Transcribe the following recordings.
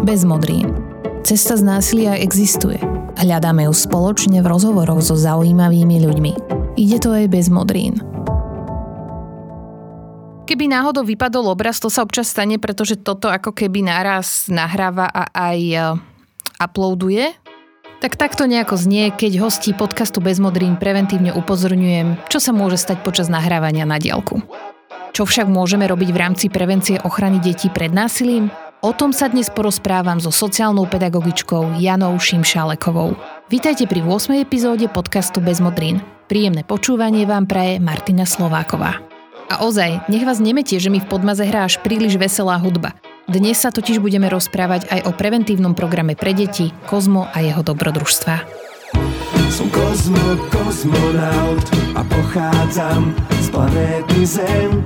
bez modrín. Cesta z násilia existuje. Hľadáme ju spoločne v rozhovoroch so zaujímavými ľuďmi. Ide to aj bez modrín. Keby náhodou vypadol obraz, to sa občas stane, pretože toto ako keby naraz nahráva a aj e, uploaduje. Tak takto nejako znie, keď hostí podcastu Bez modrín preventívne upozorňujem, čo sa môže stať počas nahrávania na diálku. Čo však môžeme robiť v rámci prevencie ochrany detí pred násilím? O tom sa dnes porozprávam so sociálnou pedagogičkou Janou Šimšálekovou. Vítajte pri 8. epizóde podcastu Bez modrín. Príjemné počúvanie vám praje Martina Slováková. A ozaj, nech vás nemetie, že mi v podmaze hrá až príliš veselá hudba. Dnes sa totiž budeme rozprávať aj o preventívnom programe pre deti Kozmo a jeho dobrodružstva. Som kozmo, kozmonaut a pochádzam z planéty Zem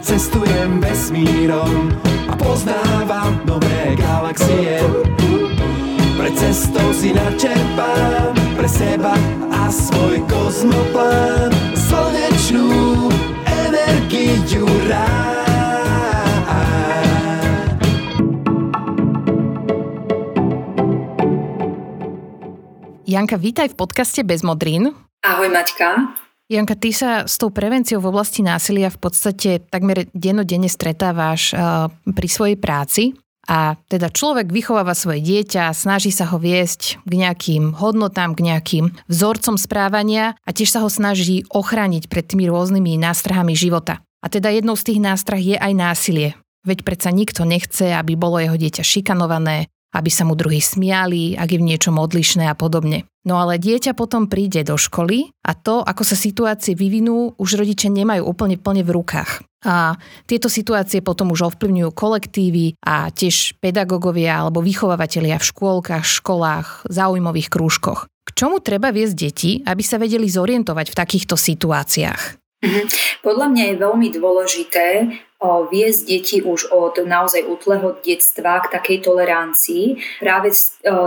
cestujem vesmírom a poznávam nové galaxie. Pre cestou si načerpám pre seba a svoj kozmoplán slnečnú energiu rád. Janka, vítaj v podcaste Bez modrín. Ahoj Maťka. Janka, ty sa s tou prevenciou v oblasti násilia v podstate takmer dennodenne stretávaš uh, pri svojej práci. A teda človek vychováva svoje dieťa, snaží sa ho viesť k nejakým hodnotám, k nejakým vzorcom správania a tiež sa ho snaží ochrániť pred tými rôznymi nástrahami života. A teda jednou z tých nástrah je aj násilie. Veď predsa nikto nechce, aby bolo jeho dieťa šikanované, aby sa mu druhý smiali, ak je v niečom odlišné a podobne. No ale dieťa potom príde do školy a to, ako sa situácie vyvinú, už rodičia nemajú úplne plne v rukách. A tieto situácie potom už ovplyvňujú kolektívy a tiež pedagógovia alebo vychovávateľia v škôlkach, školách, záujmových krúžkoch. K čomu treba viesť deti, aby sa vedeli zorientovať v takýchto situáciách? Mhm. Podľa mňa je veľmi dôležité viesť deti už od naozaj útleho detstva k takej tolerancii. Práve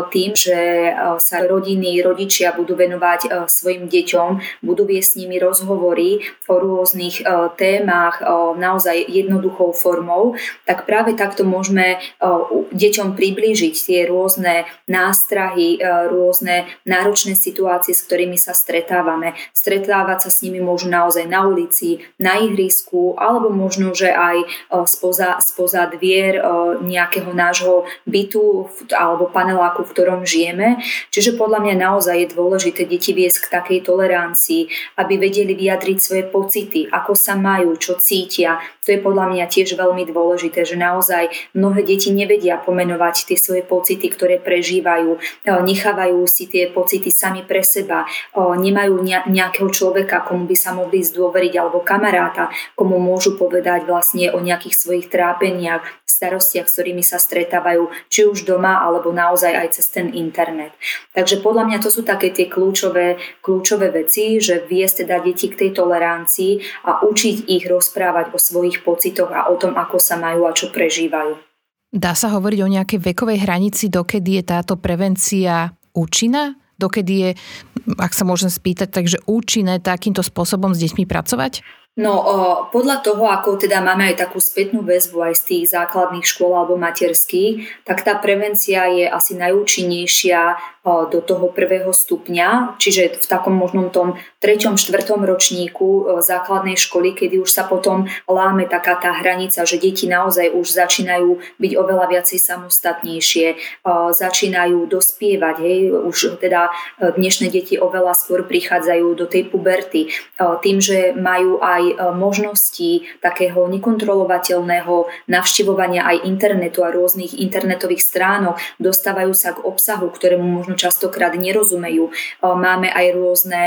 tým, že sa rodiny, rodičia budú venovať svojim deťom, budú viesť s nimi rozhovory o rôznych témach naozaj jednoduchou formou, tak práve takto môžeme deťom priblížiť tie rôzne nástrahy, rôzne náročné situácie, s ktorými sa stretávame. Stretávať sa s nimi môžu naozaj na ulici, na ihrisku, alebo možno, že aj spoza, spoza dvier nejakého nášho bytu alebo paneláku, v ktorom žijeme. Čiže podľa mňa naozaj je dôležité deti viesť k takej tolerancii, aby vedeli vyjadriť svoje pocity, ako sa majú, čo cítia. To je podľa mňa tiež veľmi dôležité, že naozaj mnohé deti nevedia pomenovať tie svoje pocity, ktoré prežívajú, nechávajú si tie pocity sami pre seba, nemajú nejakého človeka, komu by sa mohli zdôveriť alebo kamaráta, komu môžu povedať vlastne vlastne o nejakých svojich trápeniach, starostiach, s ktorými sa stretávajú, či už doma, alebo naozaj aj cez ten internet. Takže podľa mňa to sú také tie kľúčové, kľúčové veci, že viesť teda deti k tej tolerancii a učiť ich rozprávať o svojich pocitoch a o tom, ako sa majú a čo prežívajú. Dá sa hovoriť o nejakej vekovej hranici, dokedy je táto prevencia účinná? Dokedy je, ak sa môžem spýtať, takže účinné takýmto spôsobom s deťmi pracovať? No podľa toho, ako teda máme aj takú spätnú väzbu aj z tých základných škôl alebo materských, tak tá prevencia je asi najúčinnejšia do toho prvého stupňa, čiže v takom možnom tom treťom, štvrtom ročníku základnej školy, kedy už sa potom láme taká tá hranica, že deti naozaj už začínajú byť oveľa viacej samostatnejšie, začínajú dospievať, hej, už teda dnešné deti oveľa skôr prichádzajú do tej puberty, tým, že majú aj možnosti takého nekontrolovateľného navštevovania aj internetu a rôznych internetových stránok, dostávajú sa k obsahu, ktorému možno častokrát nerozumejú. Máme aj rôzne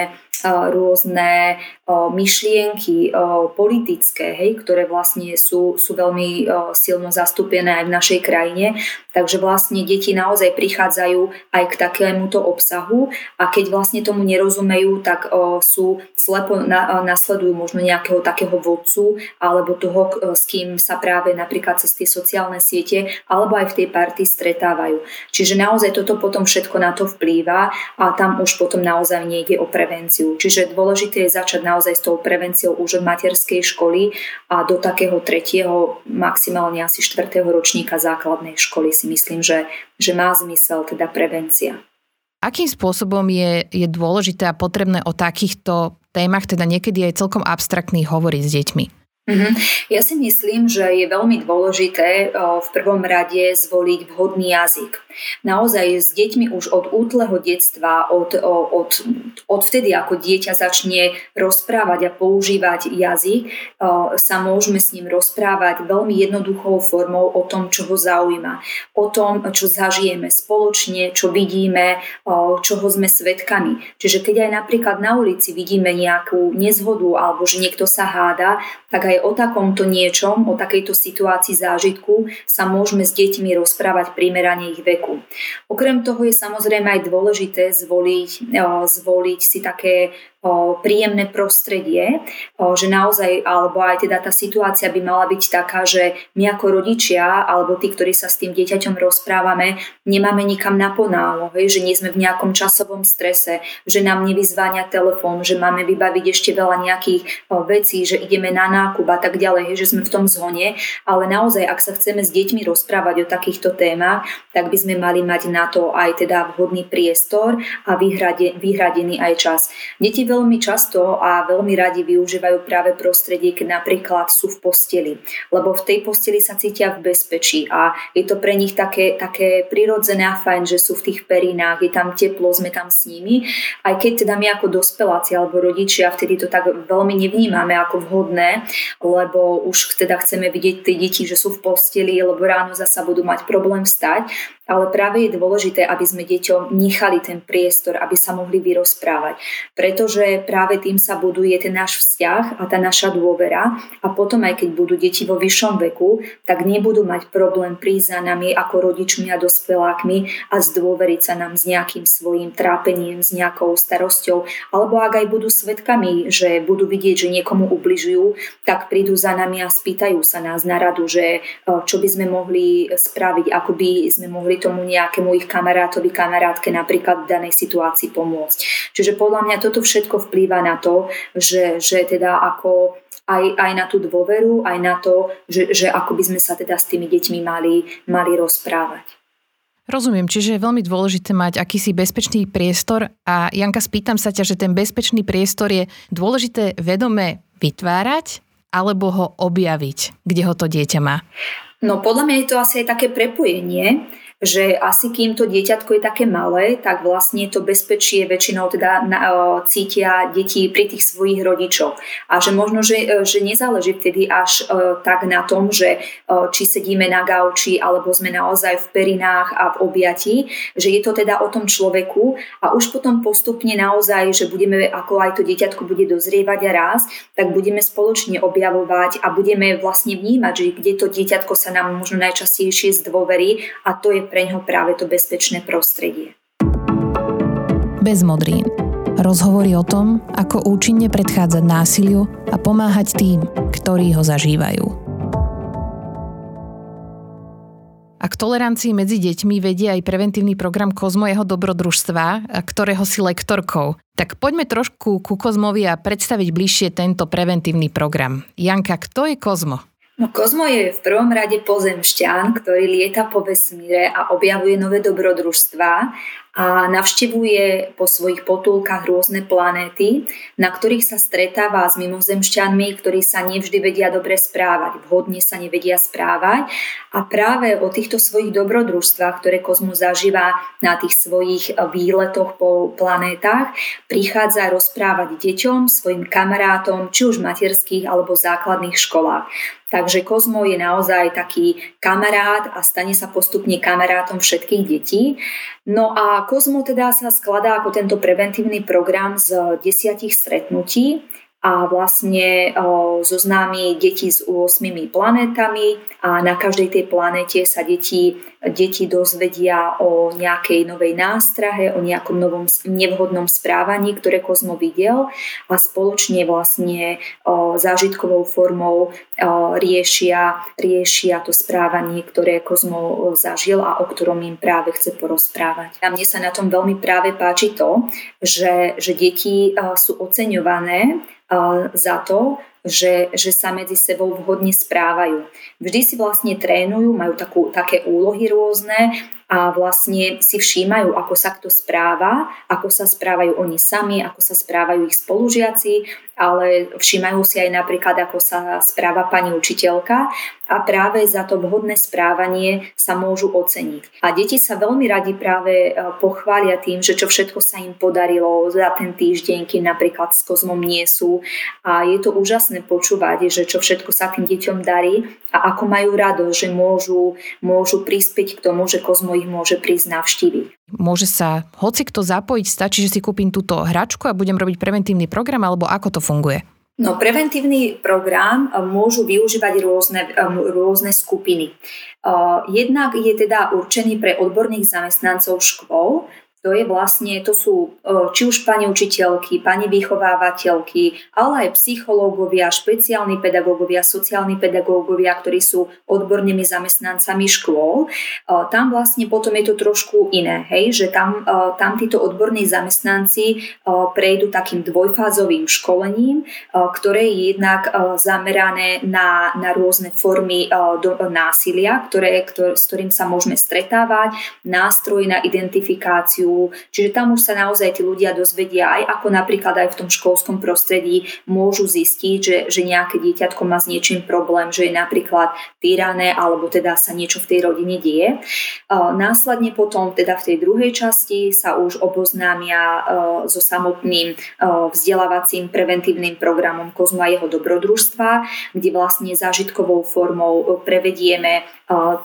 rôzne myšlienky politické, hej, ktoré vlastne sú, sú veľmi silno zastúpené aj v našej krajine. Takže vlastne deti naozaj prichádzajú aj k takémuto obsahu a keď vlastne tomu nerozumejú, tak sú slepo nasledujú možno nejakého takého vodcu alebo toho, s kým sa práve napríklad cez tie sociálne siete alebo aj v tej party stretávajú. Čiže naozaj toto potom všetko na to vplýva a tam už potom naozaj nejde o prevenciu prevenciu. Čiže dôležité je začať naozaj s tou prevenciou už od materskej školy a do takého tretieho, maximálne asi štvrtého ročníka základnej školy si myslím, že, že má zmysel teda prevencia. Akým spôsobom je, je dôležité a potrebné o takýchto témach, teda niekedy aj celkom abstraktných, hovoriť s deťmi? Mm-hmm. Ja si myslím, že je veľmi dôležité v prvom rade zvoliť vhodný jazyk. Naozaj s deťmi už od útleho detstva, od, od, od vtedy, ako dieťa začne rozprávať a používať jazyk, sa môžeme s ním rozprávať veľmi jednoduchou formou o tom, čo ho zaujíma. O tom, čo zažijeme spoločne, čo vidíme, čoho sme svetkami. Čiže keď aj napríklad na ulici vidíme nejakú nezhodu alebo že niekto sa háda, tak aj o takomto niečom, o takejto situácii zážitku sa môžeme s deťmi rozprávať primerane ich veku. Okrem toho je samozrejme aj dôležité zvoliť, zvoliť si také príjemné prostredie, že naozaj, alebo aj teda tá situácia by mala byť taká, že my ako rodičia, alebo tí, ktorí sa s tým dieťaťom rozprávame, nemáme nikam naponálo, hej, že nie sme v nejakom časovom strese, že nám nevyzváňa telefón, že máme vybaviť ešte veľa nejakých vecí, že ideme na nákup a tak ďalej, hej, že sme v tom zhone, ale naozaj, ak sa chceme s deťmi rozprávať o takýchto témach, tak by sme mali mať na to aj teda vhodný priestor a vyhradený aj čas. Deti veľmi často a veľmi radi využívajú práve prostredie, keď napríklad sú v posteli, lebo v tej posteli sa cítia v bezpečí a je to pre nich také, také prirodzené a fajn, že sú v tých perinách, je tam teplo, sme tam s nimi, aj keď teda my ako dospeláci alebo rodičia vtedy to tak veľmi nevnímame ako vhodné, lebo už teda chceme vidieť tie deti, že sú v posteli, lebo ráno zasa budú mať problém vstať, ale práve je dôležité, aby sme deťom nechali ten priestor, aby sa mohli vyrozprávať. Pretože práve tým sa buduje ten náš vzťah a tá naša dôvera a potom aj keď budú deti vo vyššom veku, tak nebudú mať problém prísť za nami ako rodičmi a dospelákmi a zdôveriť sa nám s nejakým svojim trápením, s nejakou starosťou, alebo ak aj budú svetkami, že budú vidieť, že niekomu ubližujú, tak prídu za nami a spýtajú sa nás na radu, že čo by sme mohli spraviť, ako by sme mohli tomu nejakému ich kamarátovi, kamarátke napríklad v danej situácii pomôcť. Čiže podľa mňa toto všetko vplýva na to, že, že teda ako aj, aj na tú dôveru, aj na to, že, že ako by sme sa teda s tými deťmi mali, mali rozprávať. Rozumiem, čiže je veľmi dôležité mať akýsi bezpečný priestor a Janka, spýtam sa ťa, že ten bezpečný priestor je dôležité vedome vytvárať alebo ho objaviť, kde ho to dieťa má? No podľa mňa je to asi aj také prepojenie, že asi kým to dieťatko je také malé, tak vlastne to bezpečie väčšinou teda na, cítia deti pri tých svojich rodičoch. A že možno, že, e, že nezáleží vtedy až uh, tak na tom, že uh, či sedíme na gauči alebo sme naozaj v perinách a v objati, že je to teda o tom človeku a už potom postupne naozaj, že budeme, ako aj to dieťatko bude dozrievať a raz, tak budeme spoločne objavovať a budeme vlastne vnímať, že kde to dieťatko sa nám možno najčastejšie zdôverí a to je pre ňo práve to bezpečné prostredie. Bez modrín. Rozhovory o tom, ako účinne predchádzať násiliu a pomáhať tým, ktorí ho zažívajú. A k tolerancii medzi deťmi vedie aj preventívny program Kozmo jeho dobrodružstva, ktorého si lektorkou. Tak poďme trošku ku Kozmovi a predstaviť bližšie tento preventívny program. Janka, kto je Kozmo? No Kozmo je v prvom rade pozemšťan, ktorý lieta po vesmíre a objavuje nové dobrodružstvá a navštevuje po svojich potulkách rôzne planéty, na ktorých sa stretáva s mimozemšťanmi, ktorí sa nevždy vedia dobre správať, vhodne sa nevedia správať a práve o týchto svojich dobrodružstvách, ktoré Kozmo zažíva na tých svojich výletoch po planétach, prichádza rozprávať deťom, svojim kamarátom, či už materských alebo základných školách. Takže Kozmo je naozaj taký kamarát a stane sa postupne kamarátom všetkých detí. No a Kozmo teda sa skladá ako tento preventívny program z desiatich stretnutí a vlastne zoznámi deti s 8 planetami a na každej tej planete sa deti, deti dozvedia o nejakej novej nástrahe, o nejakom novom nevhodnom správaní, ktoré Kozmo videl a spoločne vlastne zážitkovou formou riešia, riešia to správanie, ktoré Kozmo zažil a o ktorom im práve chce porozprávať. A mne sa na tom veľmi práve páči to, že, že deti sú oceňované za to, že, že sa medzi sebou vhodne správajú. Vždy si vlastne trénujú, majú takú, také úlohy rôzne a vlastne si všímajú, ako sa kto správa, ako sa správajú oni sami, ako sa správajú ich spolužiaci, ale všímajú si aj napríklad, ako sa správa pani učiteľka a práve za to vhodné správanie sa môžu oceniť. A deti sa veľmi radi práve e, pochvália tým, že čo všetko sa im podarilo za ten týždeň, keď napríklad s kozmom nie sú. A je to úžasné počúvať, že čo všetko sa tým deťom darí a ako majú radosť, že môžu, môžu prispieť k tomu, že kozmo ich môže prísť navštíviť. Môže sa hoci kto zapojiť, stačí, že si kúpim túto hračku a budem robiť preventívny program, alebo ako to funguje? No, preventívny program e, môžu využívať rôzne, e, rôzne skupiny. E, jednak je teda určený pre odborných zamestnancov škôl, to je vlastne, to sú e, či už pani učiteľky, pani vychovávateľky, ale aj psychológovia, špeciálni pedagógovia, sociálni pedagógovia, ktorí sú odbornými zamestnancami škôl. E, tam vlastne potom je to trošku iné, hej, že tam, e, tam títo odborní zamestnanci prejdú takým dvojfázovým školením, ktoré je jednak zamerané na, na rôzne formy násilia, ktoré, ktoré, s ktorým sa môžeme stretávať, nástroj na identifikáciu Čiže tam už sa naozaj tí ľudia dozvedia aj ako napríklad aj v tom školskom prostredí môžu zistiť, že, že nejaké dieťatko má s niečím problém, že je napríklad týrané alebo teda sa niečo v tej rodine deje. Následne potom teda v tej druhej časti sa už oboznámia so samotným vzdelávacím preventívnym programom Kozma jeho dobrodružstva, kde vlastne zážitkovou formou prevedieme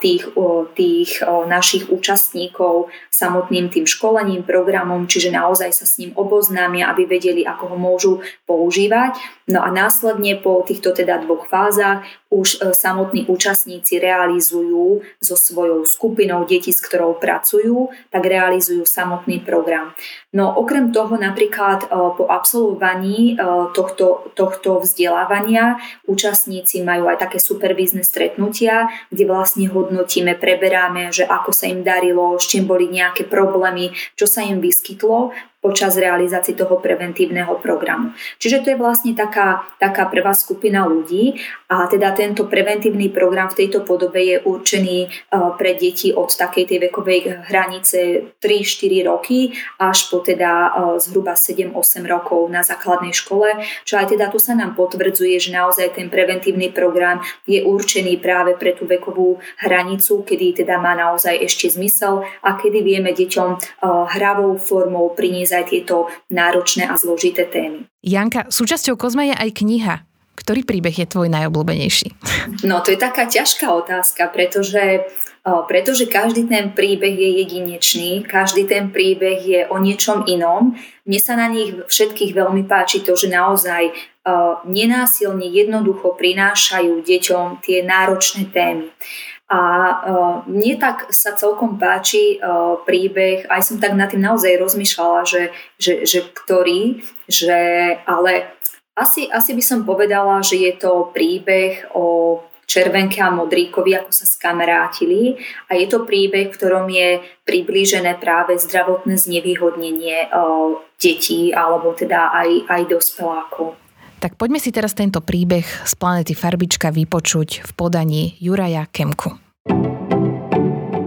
tých, tých našich účastníkov samotným tým školením, programom, čiže naozaj sa s ním oboznámia, aby vedeli, ako ho môžu používať. No a následne po týchto teda dvoch fázach už e, samotní účastníci realizujú so svojou skupinou detí, s ktorou pracujú, tak realizujú samotný program. No okrem toho napríklad e, po absolvovaní e, tohto, tohto vzdelávania účastníci majú aj také supervízne stretnutia, kde vlastne hodnotíme, preberáme, že ako sa im darilo, s čím boli nejaké problémy, čo sa im vyskytlo počas realizácie toho preventívneho programu. Čiže to je vlastne taká, taká prvá skupina ľudí a teda tento preventívny program v tejto podobe je určený e, pre deti od takej tej vekovej hranice 3-4 roky až po teda e, zhruba 7-8 rokov na základnej škole, čo aj teda tu sa nám potvrdzuje, že naozaj ten preventívny program je určený práve pre tú vekovú hranicu, kedy teda má naozaj ešte zmysel a kedy vieme deťom e, hravou formou priniesť aj tieto náročné a zložité témy. Janka, súčasťou Kozma je aj kniha. Ktorý príbeh je tvoj najobľúbenejší? No to je taká ťažká otázka, pretože pretože každý ten príbeh je jedinečný, každý ten príbeh je o niečom inom. Mne sa na nich všetkých veľmi páči to, že naozaj nenásilne jednoducho prinášajú deťom tie náročné témy. A uh, mne tak sa celkom páči uh, príbeh, aj som tak nad tým naozaj rozmýšľala, že, že, že ktorý, že ale asi, asi by som povedala, že je to príbeh o Červenke a Modríkovi, ako sa skamerátili a je to príbeh, v ktorom je priblížené práve zdravotné znevýhodnenie uh, detí alebo teda aj, aj dospelákov. Tak poďme si teraz tento príbeh z planety Farbička vypočuť v podaní Juraja Kemku.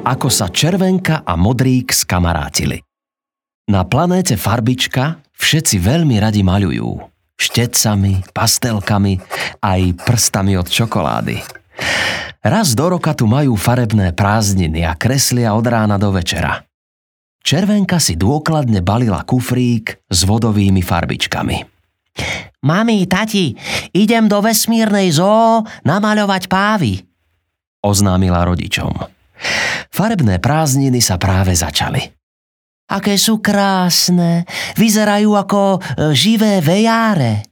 Ako sa červenka a modrík skamarátili. Na planéte Farbička všetci veľmi radi maľujú. Štecami, pastelkami, aj prstami od čokolády. Raz do roka tu majú farebné prázdniny a kreslia od rána do večera. Červenka si dôkladne balila kufrík s vodovými farbičkami. Mami, tati, idem do vesmírnej zoo namaľovať pávy, oznámila rodičom. Farebné prázdniny sa práve začali. Aké sú krásne, vyzerajú ako e, živé vejáre.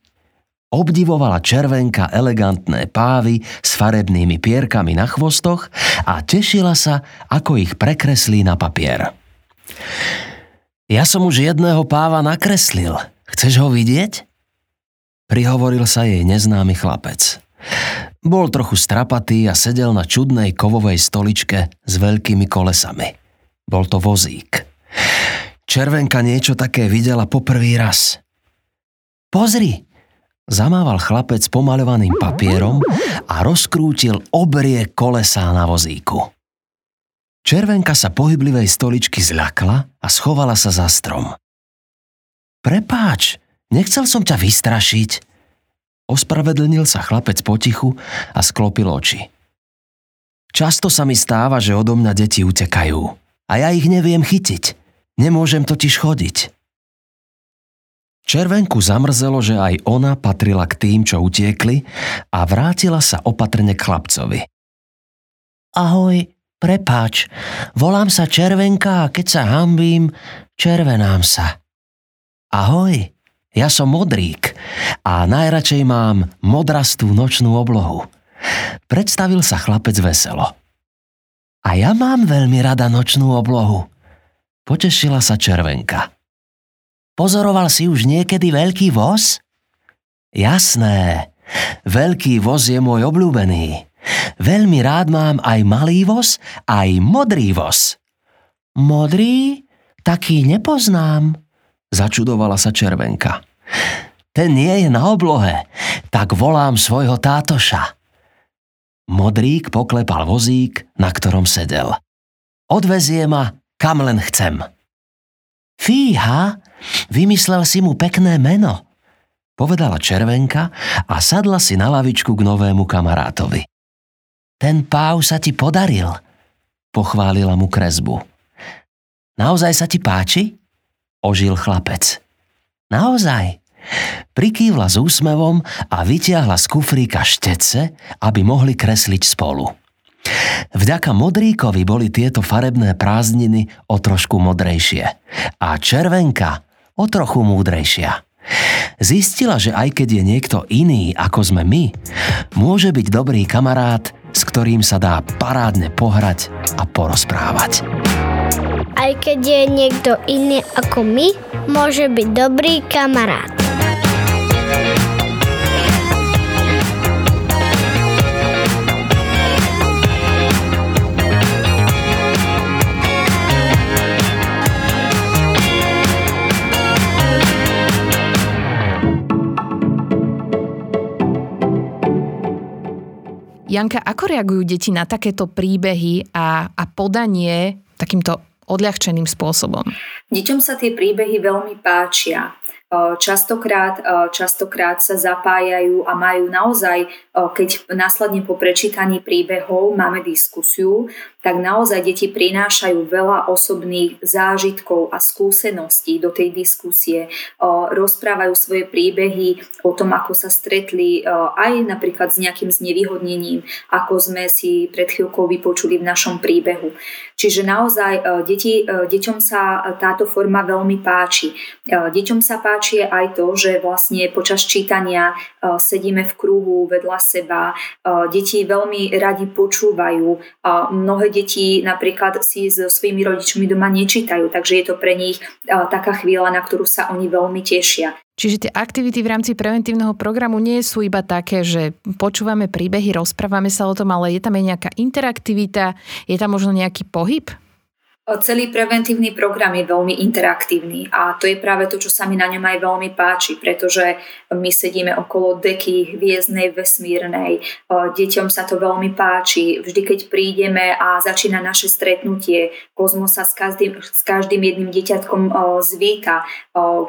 Obdivovala červenka elegantné pávy s farebnými pierkami na chvostoch a tešila sa, ako ich prekreslí na papier. Ja som už jedného páva nakreslil. Chceš ho vidieť? Prihovoril sa jej neznámy chlapec. Bol trochu strapatý a sedel na čudnej kovovej stoličke s veľkými kolesami. Bol to vozík. Červenka niečo také videla poprvý raz. Pozri, zamával chlapec pomaľovaným papierom a rozkrútil obrie kolesá na vozíku. Červenka sa pohyblivej stoličky zľakla a schovala sa za strom. Prepáč, nechcel som ťa vystrašiť, Ospravedlnil sa chlapec potichu a sklopil oči. Často sa mi stáva, že odo mňa deti utekajú a ja ich neviem chytiť. Nemôžem totiž chodiť. Červenku zamrzelo, že aj ona patrila k tým, čo utiekli a vrátila sa opatrne k chlapcovi. Ahoj, prepáč, volám sa Červenka a keď sa hambím, červenám sa. Ahoj, ja som modrík a najradšej mám modrastú nočnú oblohu. Predstavil sa chlapec veselo. A ja mám veľmi rada nočnú oblohu. Potešila sa červenka. Pozoroval si už niekedy veľký voz? Jasné, veľký voz je môj obľúbený. Veľmi rád mám aj malý voz, aj modrý voz. Modrý? Taký nepoznám, Začudovala sa červenka. Ten nie je na oblohe, tak volám svojho tátoša. Modrík poklepal vozík, na ktorom sedel. Odvezie ma, kam len chcem. Fíha, vymyslel si mu pekné meno, povedala červenka a sadla si na lavičku k novému kamarátovi. Ten páv sa ti podaril, pochválila mu kresbu. Naozaj sa ti páči? Ožil chlapec. Naozaj. Prikývla s úsmevom a vytiahla z kufríka štece, aby mohli kresliť spolu. Vďaka modríkovi boli tieto farebné prázdniny o trošku modrejšie a červenka o trochu múdrejšia. Zistila, že aj keď je niekto iný ako sme my, môže byť dobrý kamarát, s ktorým sa dá parádne pohrať a porozprávať. Aj keď je niekto iný ako my, môže byť dobrý kamarát. Janka, ako reagujú deti na takéto príbehy a, a podanie takýmto odľahčeným spôsobom. Deťom sa tie príbehy veľmi páčia. Častokrát, častokrát sa zapájajú a majú naozaj, keď následne po prečítaní príbehov máme diskusiu, tak naozaj deti prinášajú veľa osobných zážitkov a skúseností do tej diskusie. Rozprávajú svoje príbehy o tom, ako sa stretli aj napríklad s nejakým znevýhodnením, ako sme si pred chvíľkou vypočuli v našom príbehu. Čiže naozaj deti, deťom sa táto forma veľmi páči. Deťom sa páči aj to, že vlastne počas čítania sedíme v kruhu vedľa seba. Deti veľmi radi počúvajú. Mnohé deti napríklad si so svojimi rodičmi doma nečítajú, takže je to pre nich taká chvíľa, na ktorú sa oni veľmi tešia. Čiže tie aktivity v rámci preventívneho programu nie sú iba také, že počúvame príbehy, rozprávame sa o tom, ale je tam aj nejaká interaktivita, je tam možno nejaký pohyb? Celý preventívny program je veľmi interaktívny a to je práve to, čo sa mi na ňom aj veľmi páči, pretože my sedíme okolo deky hviezdnej, vesmírnej, deťom sa to veľmi páči. Vždy, keď prídeme a začína naše stretnutie, Kozmo sa s každým, s každým jedným deťatkom zvíta.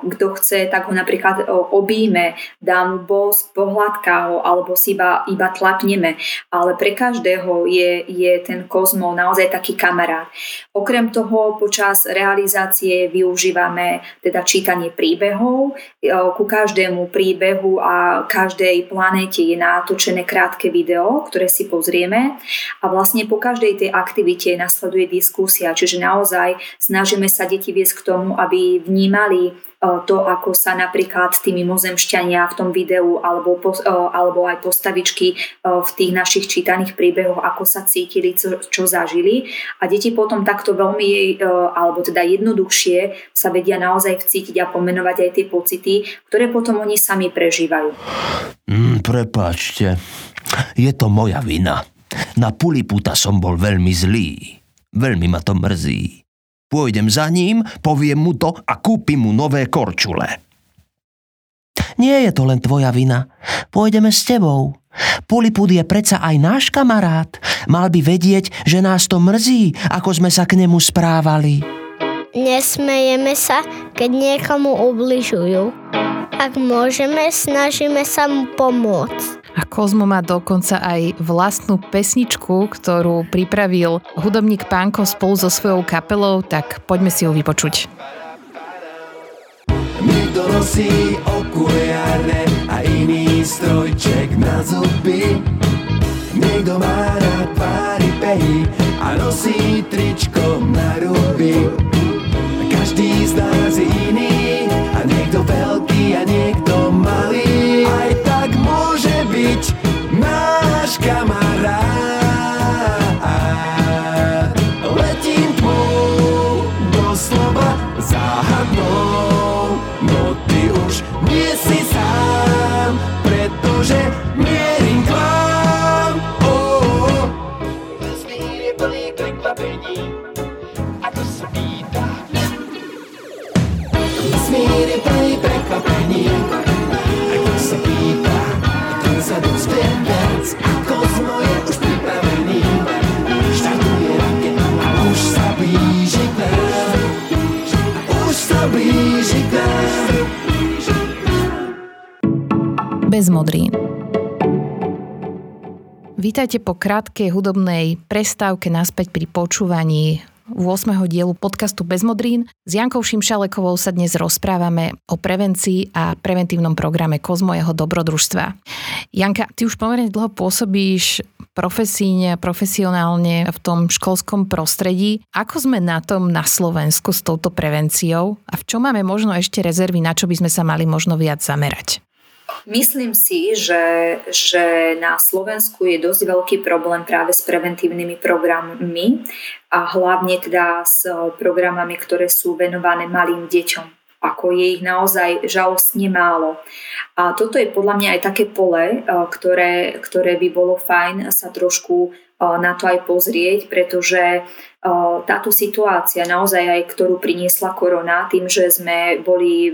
Kto chce, tak ho napríklad obíme, dá mu bosk, pohľadká ho alebo si iba, iba tlapneme. Ale pre každého je, je ten Kozmo naozaj taký kamarát. Okrem Okrem toho počas realizácie využívame teda čítanie príbehov. Ku každému príbehu a každej planéte je natočené krátke video, ktoré si pozrieme a vlastne po každej tej aktivite nasleduje diskusia, čiže naozaj snažíme sa deti viesť k tomu, aby vnímali to, ako sa napríklad tí mimozemšťania v tom videu alebo, alebo aj postavičky v tých našich čítaných príbehoch, ako sa cítili, čo, čo zažili. A deti potom takto veľmi, alebo teda jednoduchšie sa vedia naozaj vcítiť a pomenovať aj tie pocity, ktoré potom oni sami prežívajú. Mm, prepáčte, Je to moja vina. Na puliputa som bol veľmi zlý. Veľmi ma to mrzí. Pôjdem za ním, poviem mu to a kúpim mu nové korčule. Nie je to len tvoja vina. Pôjdeme s tebou. Pulipud je predsa aj náš kamarát. Mal by vedieť, že nás to mrzí, ako sme sa k nemu správali. Nesmejeme sa, keď niekomu ubližujú. Ak môžeme, snažíme sa mu pomôcť. A Kozmo má dokonca aj vlastnú pesničku, ktorú pripravil hudobník Pánko spolu so svojou kapelou, tak poďme si ju vypočuť. Niekto nosí okuliare a iný strojček na zuby. Niekto má rád páry pehy a nosí tričko na ruby. Každý z nás je iný a niekto veľký a niekto Bez modrín. Vítajte po krátkej hudobnej prestávke naspäť pri počúvaní 8. dielu podcastu Bez modrín. S Jankou Šimšalekovou sa dnes rozprávame o prevencii a preventívnom programe Kozmo dobrodružstva. Janka, ty už pomerne dlho pôsobíš profesíne, profesionálne v tom školskom prostredí. Ako sme na tom na Slovensku s touto prevenciou a v čom máme možno ešte rezervy, na čo by sme sa mali možno viac zamerať? Myslím si, že, že na Slovensku je dosť veľký problém práve s preventívnymi programmi a hlavne teda s programami, ktoré sú venované malým deťom ako je ich naozaj žalostne málo. A toto je podľa mňa aj také pole, ktoré, ktoré by bolo fajn sa trošku na to aj pozrieť, pretože táto situácia naozaj aj, ktorú priniesla korona, tým, že sme boli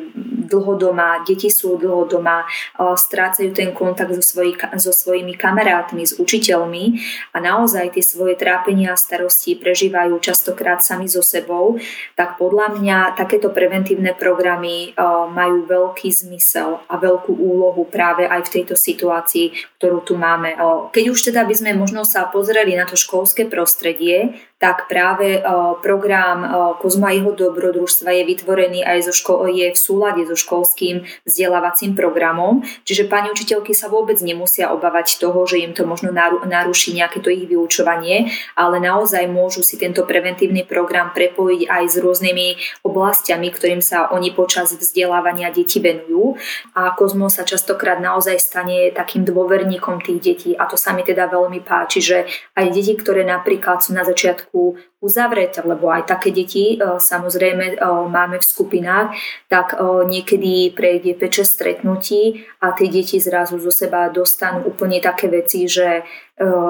dlho doma, deti sú dlho doma, strácajú ten kontakt so, svoj, so svojimi kamarátmi, s učiteľmi a naozaj tie svoje trápenia a starosti prežívajú častokrát sami so sebou, tak podľa mňa takéto preventívne programy majú veľký zmysel a veľkú úlohu práve aj v tejto situácii, ktorú tu máme. Keď už teda by sme možno sa pozreli na to školské prostredie, tak práve program Kozma jeho dobrodružstva je vytvorený aj zo ško- je v súlade so školským vzdelávacím programom, čiže pani učiteľky sa vôbec nemusia obávať toho, že im to možno naruší nejaké to ich vyučovanie, ale naozaj môžu si tento preventívny program prepojiť aj s rôznymi oblastiami, ktorým sa oni počas vzdelávania detí venujú. A Kozmo sa častokrát naozaj stane takým dôverníkom tých detí a to sa mi teda veľmi páči, že aj deti, ktoré napríklad sú na začiatku trošku uzavreté, lebo aj také deti e, samozrejme e, máme v skupinách, tak e, niekedy prejde 5 stretnutí a tie deti zrazu zo seba dostanú úplne také veci, že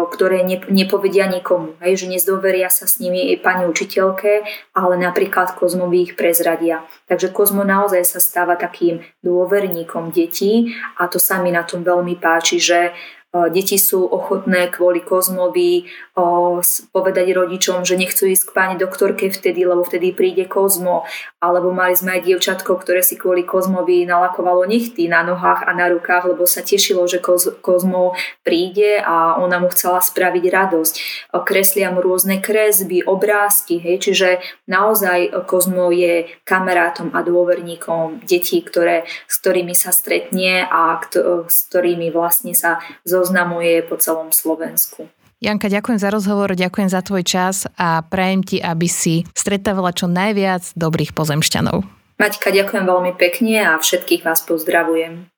ktoré nepovedia nikomu, hej, že nezdôveria sa s nimi aj pani učiteľke, ale napríklad Kozmovi ich prezradia. Takže Kozmo naozaj sa stáva takým dôverníkom detí a to sa mi na tom veľmi páči, že Deti sú ochotné kvôli kozmovi povedať rodičom, že nechcú ísť k pani doktorke vtedy, lebo vtedy príde kozmo. Alebo mali sme aj dievčatko, ktoré si kvôli kozmovi nalakovalo nechty na nohách a na rukách, lebo sa tešilo, že kozmo príde a ona mu chcela spraviť radosť. Kreslia mu rôzne kresby, obrázky, hej, čiže naozaj kozmo je kamarátom a dôverníkom detí, ktoré, s ktorými sa stretne a s ktorými vlastne sa zo zoznamuje po celom Slovensku. Janka, ďakujem za rozhovor, ďakujem za tvoj čas a prajem ti, aby si stretávala čo najviac dobrých pozemšťanov. Maťka, ďakujem veľmi pekne a všetkých vás pozdravujem.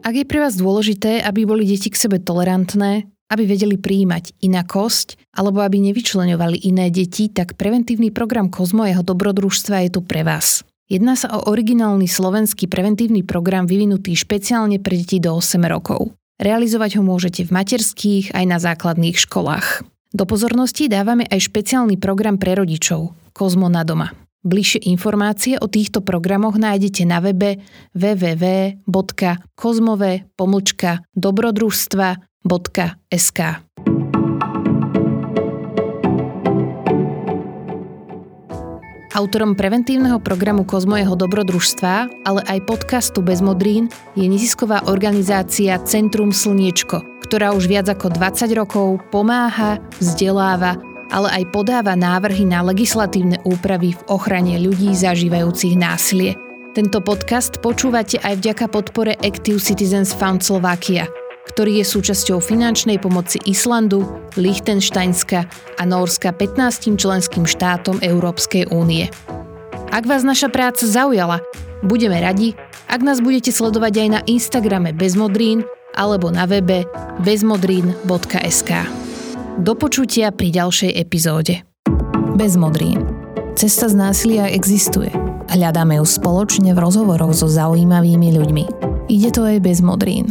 Ak je pre vás dôležité, aby boli deti k sebe tolerantné, aby vedeli prijímať inakosť alebo aby nevyčlenovali iné deti, tak preventívny program Kozmo jeho dobrodružstva je tu pre vás. Jedná sa o originálny slovenský preventívny program vyvinutý špeciálne pre deti do 8 rokov. Realizovať ho môžete v materských aj na základných školách. Do pozornosti dávame aj špeciálny program pre rodičov Kozmo na doma. Bližšie informácie o týchto programoch nájdete na webe www.kozmove-dobrodružstva.sk. Autorom preventívneho programu Kozmo jeho dobrodružstva, ale aj podcastu Bez modrín je nezisková organizácia Centrum Slniečko, ktorá už viac ako 20 rokov pomáha, vzdeláva, ale aj podáva návrhy na legislatívne úpravy v ochrane ľudí zažívajúcich násilie. Tento podcast počúvate aj vďaka podpore Active Citizens Fund Slovakia – ktorý je súčasťou finančnej pomoci Islandu, Liechtensteinska a Norska 15 členským štátom Európskej únie. Ak vás naša práca zaujala, budeme radi, ak nás budete sledovať aj na Instagrame Bezmodrín alebo na webe bezmodrín.sk. Do počutia pri ďalšej epizóde. Bezmodrín. Cesta z násilia existuje. Hľadáme ju spoločne v rozhovoroch so zaujímavými ľuďmi. Ide to aj bez modrín.